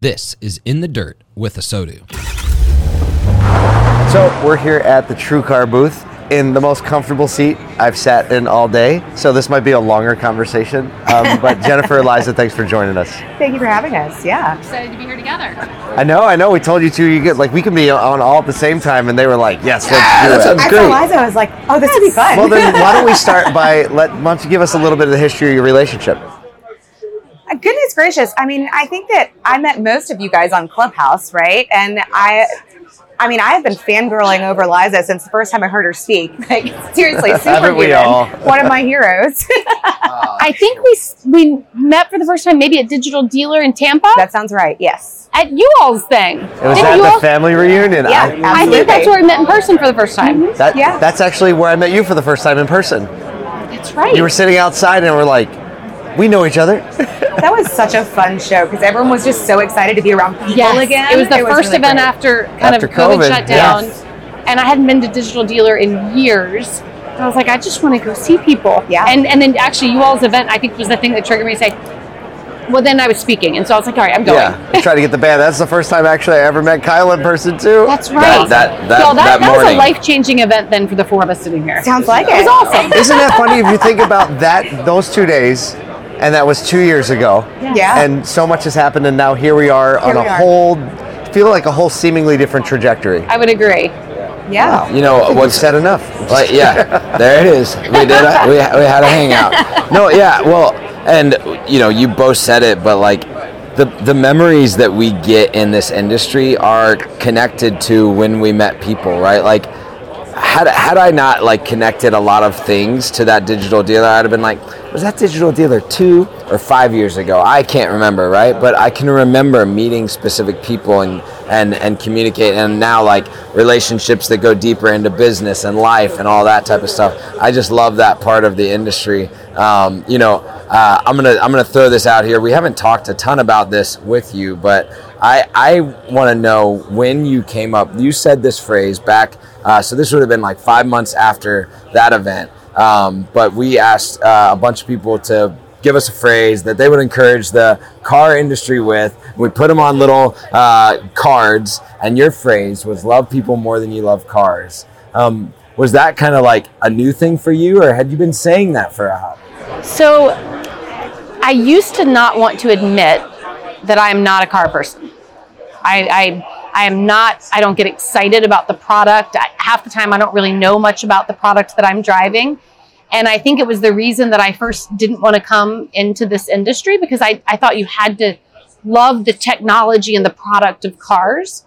This is In the Dirt with ASOTU. So we're here at the TrueCar booth in the most comfortable seat I've sat in all day. So this might be a longer conversation. Um, but Jennifer, Eliza, thanks for joining us. Thank you for having us. Yeah. excited to be here together. I know, I know. We told you to. You get like we can be on all at the same time, and they were like, "Yes, let's do that it." sounds I great. saw Liza. I was like, oh, this would be fun. Well, then why don't we start by let? Why don't you give us a little bit of the history of your relationship? Uh, Goodness gracious. I mean, I think that I met most of you guys on Clubhouse, right? And I, I mean, I have been fangirling over Liza since the first time I heard her speak. Like, seriously, Haven't we superhuman. all? One of my heroes. I think we we met for the first time maybe at Digital Dealer in Tampa that sounds right. Yes. at you all's thing. It was Didn't at you the all- family reunion. Yeah, I- I think that's where we met in person for the first time. that, Yeah. That's actually where I met you for the first time in person. That's right. You were sitting outside, and we're like, "We know each other." That was such a fun show because everyone was just so excited to be around people yes. again. It was the first really event great. after kind After of COVID, COVID, shut down, yes. and I hadn't been to Digital Dealer in years. And I was like, I just want to go see people. Yeah. And and then actually, you all's event I think was the thing that triggered me to say. Well, then I was speaking, and so I was like, all right, I'm going. Yeah, we tried to get the band. That's the first time actually I ever met Kyle in person too. That's right. that- that- Y'all, that that was a life changing event then for the four of us sitting here. Sounds like it It was awesome. Isn't that funny if you think about that those two days, and that was two years ago. Yeah. And so much has happened, and now here we are on Here a are. whole, feel like a whole seemingly different trajectory. I would agree. yeah. You know What's what's said enough? Like, yeah, there it is. We did. A, we, we had a hangout. No, yeah. Well, and you know, you both said it, but like the the memories that we get in this industry are connected to when we met people, right? Like, had had I not like connected a lot of things to that digital dealer, I'd have been like, was that digital dealer two or five years ago? I can't remember, right? But I can remember meeting specific people and and and communicate, and now like relationships that go deeper into business and life and all that type of stuff. I just love that part of the industry. Um, you know, uh, I'm gonna I'm gonna throw this out here. We haven't talked a ton about this with you, but I I want to know when you came up. You said this phrase back. Uh, so this would have been like five months after that event. Um, but we asked uh, a bunch of people to give us a phrase that they would encourage the car industry with. We put them on little uh, cards, and your phrase was "Love people more than you love cars." Um, was that kind of like a new thing for you, or had you been saying that for a while? So I used to not want to admit that I am not a car person. I, I, I am not, I don't get excited about the product. I, half the time, I don't really know much about the product that I'm driving. And I think it was the reason that I first didn't want to come into this industry because I, I thought you had to love the technology and the product of cars.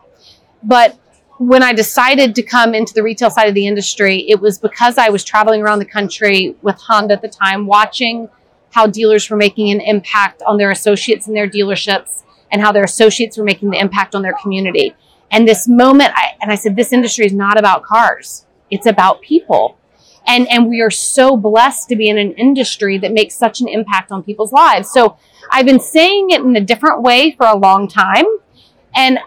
But when I decided to come into the retail side of the industry, it was because I was traveling around the country with Honda at the time, watching how dealers were making an impact on their associates in their dealerships and how their associates were making the impact on their community. And this moment, I, and I said, this industry is not about cars, it's about people. And, and we are so blessed to be in an industry that makes such an impact on people's lives. So I've been saying it in a different way for a long time. And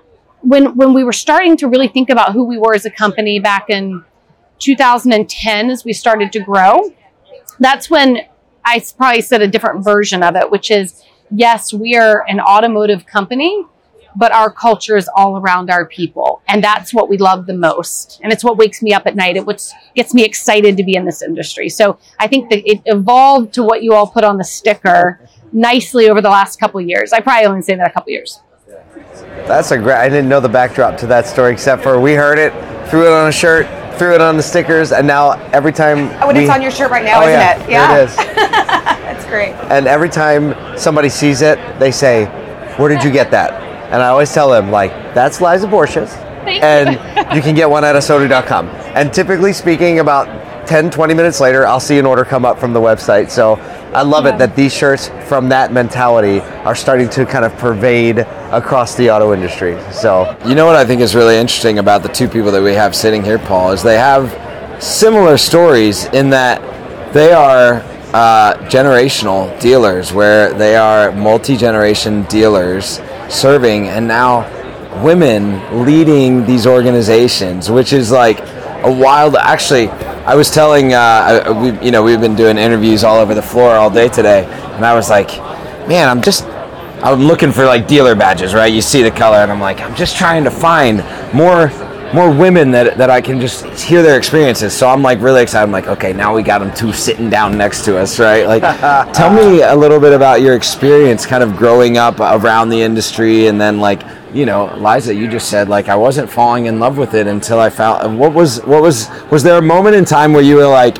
when when we were starting to really think about who we were as a company back in 2010 as we started to grow that's when i probably said a different version of it which is yes we are an automotive company but our culture is all around our people and that's what we love the most and it's what wakes me up at night it what gets me excited to be in this industry. So i think that it evolved to what you all put on the sticker nicely over the last couple of years. I probably only say that a couple years. That's a great. I didn't know the backdrop to that story except for we heard it, threw it on a shirt, threw it on the stickers, and now every time. Oh, and we- it's on your shirt right now, Oh, isn't yeah, it? Here it is. That's great. And every time somebody sees it, they say, "Where did you get that?" And I always tell them, like, "That's Liza Borches, Thank and you. you can get one at asotu.com." And typically speaking, about 10, 20 minutes later, I'll see an order come up from the website. So I love it that these shirts from that mentality are starting to kind of pervade across the auto industry. So You know what I think is really interesting about the two people that we have sitting here, Paul, is they have similar stories in that they are uh, generational dealers, where they are multi generation dealers serving, and now women leading these organizations, which is like a wild. Actually, I was telling, uh, we, you know, we've been doing interviews all over the floor all day today, and I was like, man, I'm just I'm looking for like dealer badges, right? You see the color, and I'm like, I'm just trying to find more more women that, that I can just hear their experiences. So I'm like really excited. I'm like, okay, now we got them two sitting down next to us, right? Like, tell me a little bit about your experience, kind of growing up around the industry, and then like, you know, Liza, you just said like I wasn't falling in love with it until I found. What was what was was there a moment in time where you were like?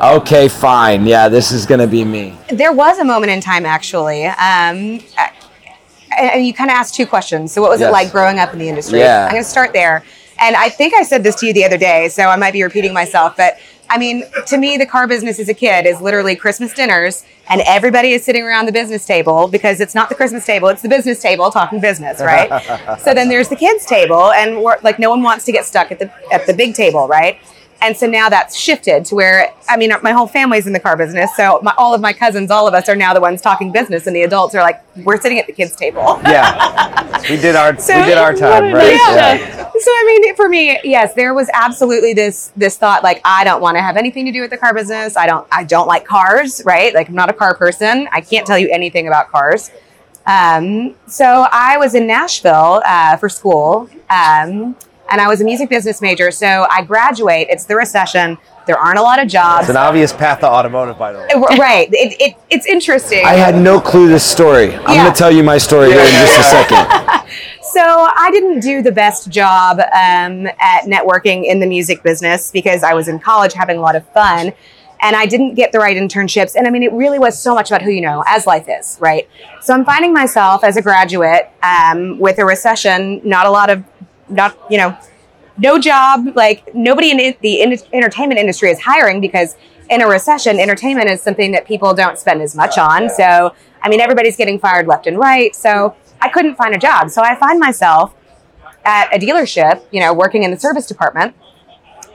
Okay, fine. Yeah, this is going to be me. There was a moment in time, actually. Um, and you kind of asked two questions. So, what was Yes. it like growing up in the industry? Yeah. I'm going to start there. And I think I said this to you the other day, so I might be repeating myself. But I mean, to me, the car business as a kid is literally Christmas dinners, and everybody is sitting around the business table because it's not the Christmas table, it's the business table talking business, right? so then there's the kids table, and we're, like no one wants to get stuck at the at the big table, right? And so now that's shifted to where I mean, my whole family's in the car business, so my, all of my cousins, all of us, are now the ones talking business, and the adults are like, we're sitting at the kids' table. Yeah, we did our So- we did our time, right? nice Yeah. So I mean, for me, yes, there was absolutely this this thought like I don't want to have anything to do with the car business. I don't I don't like cars, right? Like I'm not a car person. I can't tell you anything about cars. Um, so I was in Nashville uh, for school, um, and I was a music business major. So I graduate. It's the recession. There aren't a lot of jobs. It's an obvious path to automotive, by the way. Right. It, it, it's interesting. I had no clue this story. I'm Yeah. going to tell you my story here in just a second. So I didn't do the best job um, at networking in the music business because I was in college having a lot of fun. And I didn't get the right internships. And I mean, it really was so much about who you know, as life is, right? So I'm finding myself as a graduate um, with a recession, not a lot of, not, you know, no job. Like nobody in the in- entertainment industry is hiring because in a recession, entertainment is something that people don't spend as much on. So, I mean, everybody's getting fired left and right. So I couldn't find a job. So I find myself at a dealership, you know, working in the service department,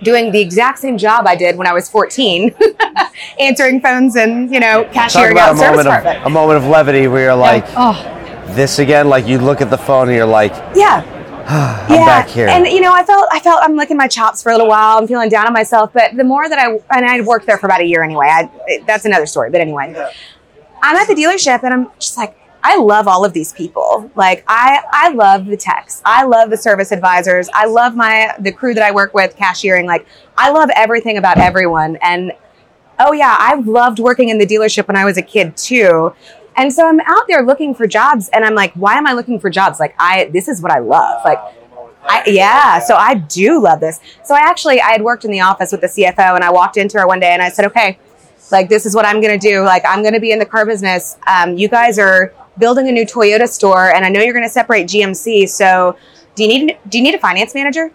doing the exact same job I did when I was 14, answering phones and, you know, cashiering out a service moment department. of a moment of levity where you're like, oh, this again. Like you look at the phone and you're like, Yeah. I'm yeah, back here. and you know, I felt I felt I'm licking my chops for a little while. I'm feeling down on myself, but the more that I and I'd worked there for about a year anyway. I, that's another story. But anyway, I'm at the dealership and I'm just like, I love all of these people. Like I I love the techs. I love the service advisors. I love my the crew that I work with, cashiering. Like I love everything about everyone. And oh yeah, I loved working in the dealership when I was a kid too. And so I'm out there looking for jobs and I'm like, why am I looking for jobs? Like I this is what I love. Like I, yeah, so I do love this. So I actually I had worked in the office with the CFO and I walked into her one day and I said, "Okay, like this is what I'm going to do. Like I'm going to be in the car business. Um, you guys are building a new Toyota store and I know you're going to separate GMC. So do you need do you need a finance manager?"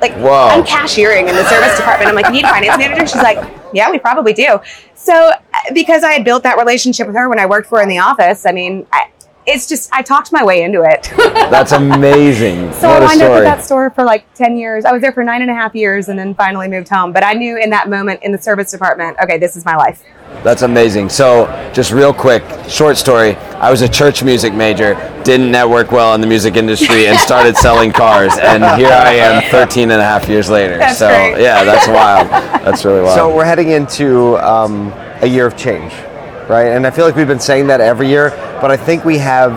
Like Whoa. I'm cashiering in the service department. I'm like, "You need a finance manager?" She's like, "Yeah, we probably do." So because I had built that relationship with her when I worked for her in the office, I mean, I, it's just I talked my way into it. That's amazing. So what I a wound up at that store for like 10 years. I was there for nine and a half years and then finally moved home. But I knew in that moment in the service department, okay, this is my life. That's amazing. So, just real quick, short story. I was a church music major, didn't network well in the music industry, and started selling cars. And here I am 13 and a half years later. That's so, great. yeah, that's wild. That's really wild. So we're heading into um, a year of change, right? And I feel like we've been saying that every year, but I think we have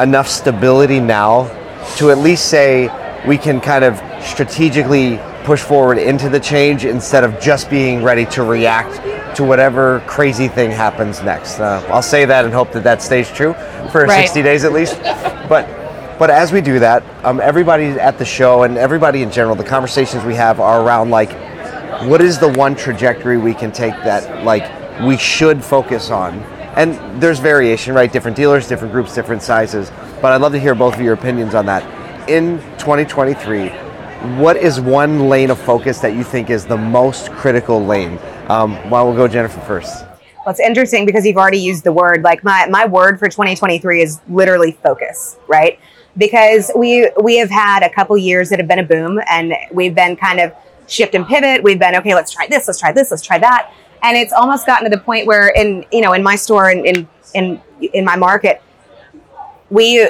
enough stability now to at least say we can kind of strategically push forward into the change instead of just being ready to react to whatever crazy thing happens next. Uh, I'll say that and hope that that stays true for Right. 60 days at least. But but as we do that, um, everybody at the show and everybody in general, the conversations we have are around like what is the one trajectory we can take that like we should focus on and there's variation right different dealers different groups different sizes but i'd love to hear both of your opinions on that in 2023 what is one lane of focus that you think is the most critical lane um, well we'll go jennifer first Well, it's interesting because you've already used the word. Like my, my word for 2023 is literally focus, right? Because we we have had a couple years that have been a boom and we've been kind of shift and pivot. We've been, okay, let's try this, let's try this, let's try that. And it's almost gotten to the point where in, you know, in my store and in, in, in my market, we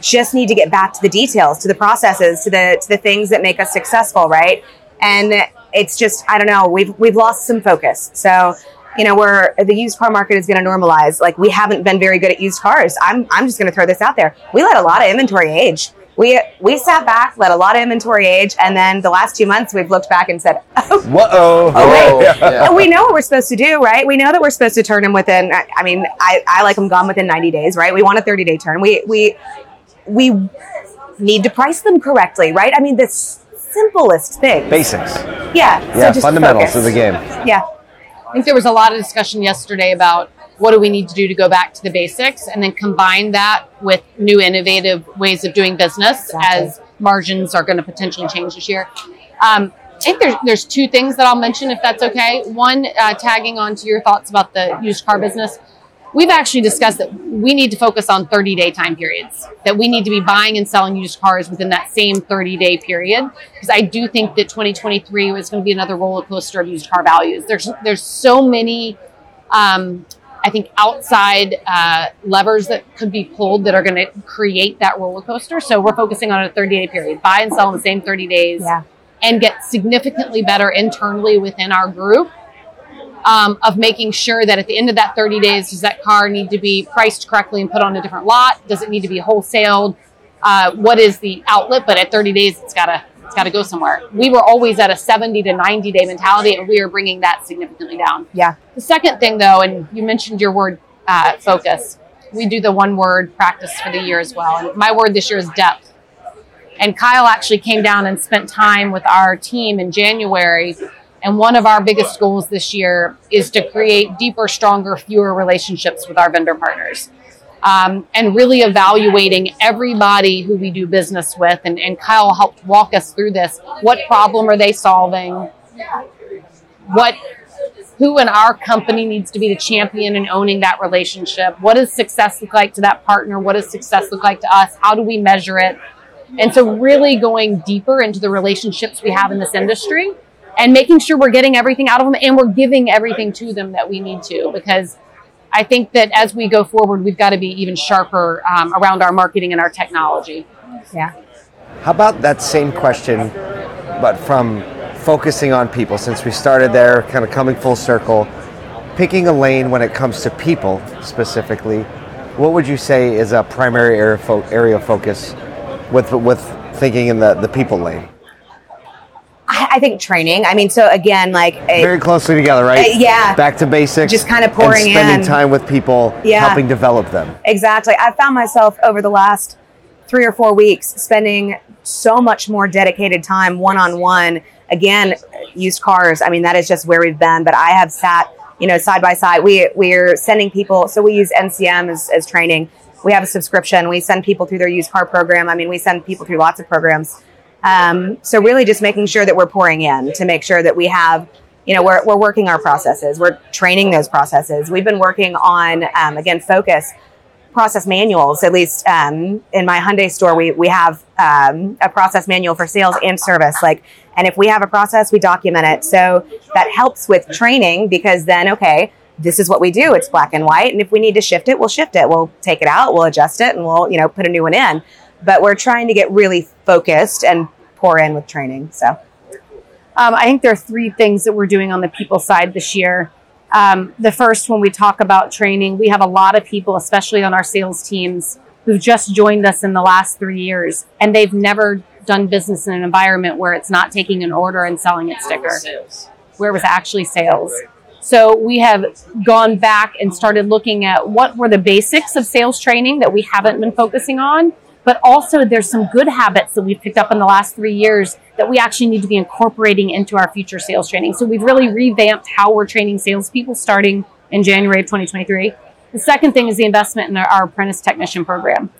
just need to get back to the details, to the processes, to the to the things that make us successful, right? And it's just I don't know, we've we've lost some focus. So you know, where the used car market is going to normalize. Like we haven't been very good at used cars. I'm, I'm just going to throw this out there. We let a lot of inventory age. We, we sat back, let a lot of inventory age, and then the last two months we've looked back and said, oh, Whoa. Oh, wait. Yeah. we know what we're supposed to do, right? We know that we're supposed to turn them within. I I mean, I, I like them gone within 90 days, right? We want a 30 day turn. We we we need to price them correctly, right? I mean, the s- simplest thing. Basics. Yeah. Yeah, so just fundamentals focus. of the game. Yeah. I think there was a lot of discussion yesterday about what do we need to do to go back to the basics and then combine that with new innovative ways of doing business Exactly. as margins are going to potentially change this year. Um, I think there's, there's two things that I'll mention if that's okay. One, uh, tagging on to your thoughts about the used car business. We've actually discussed that we need to focus on 30 day time periods, that we need to be buying and selling used cars within that same 30 day period. Because I do think that 2023 is going to be another roller coaster of used car values. There's, there's so many, um, I think, outside uh, levers that could be pulled that are going to create that roller coaster. So we're focusing on a 30 day period, buy and sell in the same 30 days Yeah. and get significantly better internally within our group um, of making sure that at the end of that 30 days, does that car need to be priced correctly and put on a different lot? Does it need to be wholesaled? Uh, what is the outlet? But at 30 days, it's got to it's got to go somewhere. We were always at a 70 to 90 day mentality, and we are bringing that significantly down. Yeah. The second thing, though, and you mentioned your word uh, focus. We do the one word practice for the year as well. And my word this year is depth. And Kyle actually came down and spent time with our team in January. And one of our biggest goals this year is to create deeper, stronger, fewer relationships with our vendor partners. Um, and really evaluating everybody who we do business with. And, and Kyle helped walk us through this. What problem are they solving? What who in our company needs to be the champion in owning that relationship? What does success look like to that partner? What does success look like to us? How do we measure it? And so, really going deeper into the relationships we have in this industry and making sure we're getting everything out of them and we're giving everything to them that we need to. Because I think that as we go forward, we've got to be even sharper um, around our marketing and our technology. Yeah. How about that same question, but from focusing on people? Since we started there, kind of coming full circle, picking a lane when it comes to people specifically, what would you say is a primary area, fo- area of focus with with thinking in the, the people lane? I, think training. I mean, so again, like a, Very closely together, right? Uh, yeah. Back to basics. Just kind of pouring and spending in. time with people, Yeah. helping develop them. Exactly. I found myself over the last three or four weeks spending so much more dedicated time one on one. Again, used cars. I mean, that is just where we've been. But I have sat, you know, side by side. We we're sending people. So we use NCM as, as training. We have a subscription. We send people through their used car program. I mean, we send people through lots of programs. Um, so really, just making sure that we're pouring in to make sure that we have you know, we're, we're working our processes. We're training those processes. We've been working on, um, again, focus process manuals. At least um, in my Hyundai store, we, we have um, a process manual for sales and service. Like, and if we have a process, we document it. So that helps with training because then, okay, this is what we do. It's black and white. And if we need to shift it, we'll shift it. We'll take it out, we'll adjust it, and we'll, you know, put a new one in. But we're trying to get really focused and pour in with training. So. Um, I think there are three things that we're doing on the people side this year. Um, the first, when we talk about training, we have a lot of people, especially on our sales teams, who've just joined us in the last three years, and they've never done business in an environment where it's not taking an order and selling its sticker, where it was actually sales. So we have gone back and started looking at what were the basics of sales training that we haven't been focusing on, but also there's some good habits that we've picked up in the last three years that we actually need to be incorporating into our future sales training. So we've really revamped how we're training salespeople starting in January of 2023. The second thing is the investment in our, our apprentice technician program.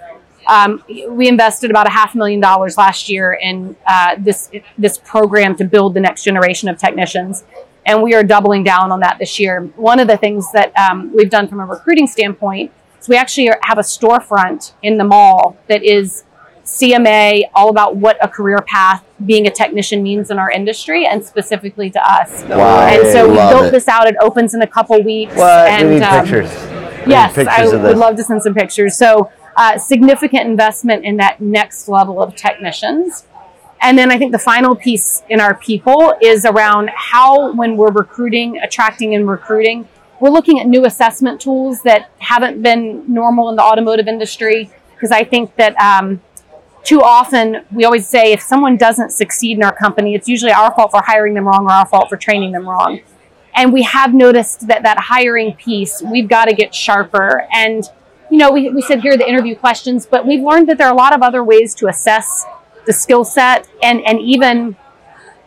Um, we invested about a half million dollars last year in uh, this this program to build the next generation of technicians, and we are doubling down on that this year. One of the things that um, we've done from a recruiting standpoint is we actually are- have a storefront in the mall that is CMA, all about what a career path being a technician means in our industry, and specifically to us. Wow. And so we built it. this out. It opens in a couple weeks. What? And, we need um, pictures. We Yes, need I pictures of would love to send some pictures. So, uh, significant investment in that next level of technicians. And then I think the final piece in our people is around how, when we're recruiting, attracting and recruiting, we're looking at new assessment tools that haven't been normal in the automotive industry because I think that um, too often we always say if someone doesn't succeed in our company, it's usually our fault for hiring them wrong or our fault for training them wrong. And we have noticed that that hiring piece, we've got to get sharper. And, you know, we, we said here are the interview questions, but we've learned that there are a lot of other ways to assess the skill set and, and even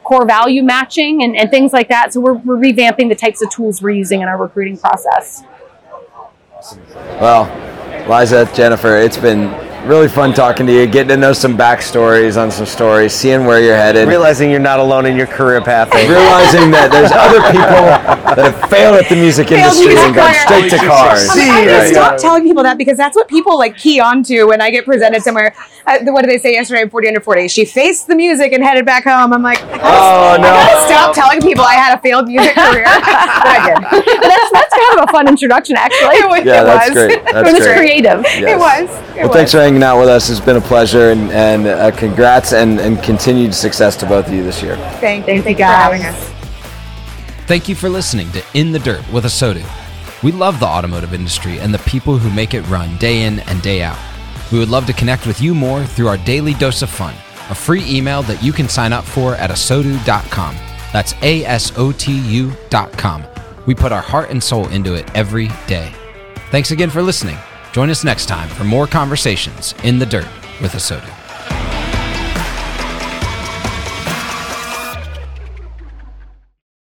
core value matching and, and things like that. So we're, we're revamping the types of tools we're using in our recruiting process. Well, Liza, Jennifer, it's been really fun talking to you, getting to know some backstories on some stories, seeing where you're headed. Realizing you're not alone in your career path. Realizing that there's other people that have failed at the music industry music and gone career. straight to cars. I'm like, I need Right. to stop telling people that because that's what people like key onto when I get presented somewhere. Uh, what did they say yesterday? at 40 under 40. She faced the music and headed back home. I'm like, I gotta, Oh, I no. gotta stop telling people I had a failed music career. but I did. that's, that's kind of a fun introduction, actually. It was. Yeah, it that's was. great. That's it was great. creative. Yes. It was. It Well, was. thanks for hanging out with us. It's been a pleasure, and, and uh, congrats and, and continued success to both of you this year. Thank, Thank you, thank you for having us. Thank you for listening to In the Dirt with ASOTU. We love the automotive industry and the people who make it run day in and day out. We would love to connect with you more through our daily dose of fun, a free email that you can sign up for at asotu.com. That's A S O T U.com. We put our heart and soul into it every day. Thanks again for listening. Join us next time for more conversations in the dirt with ASOTU.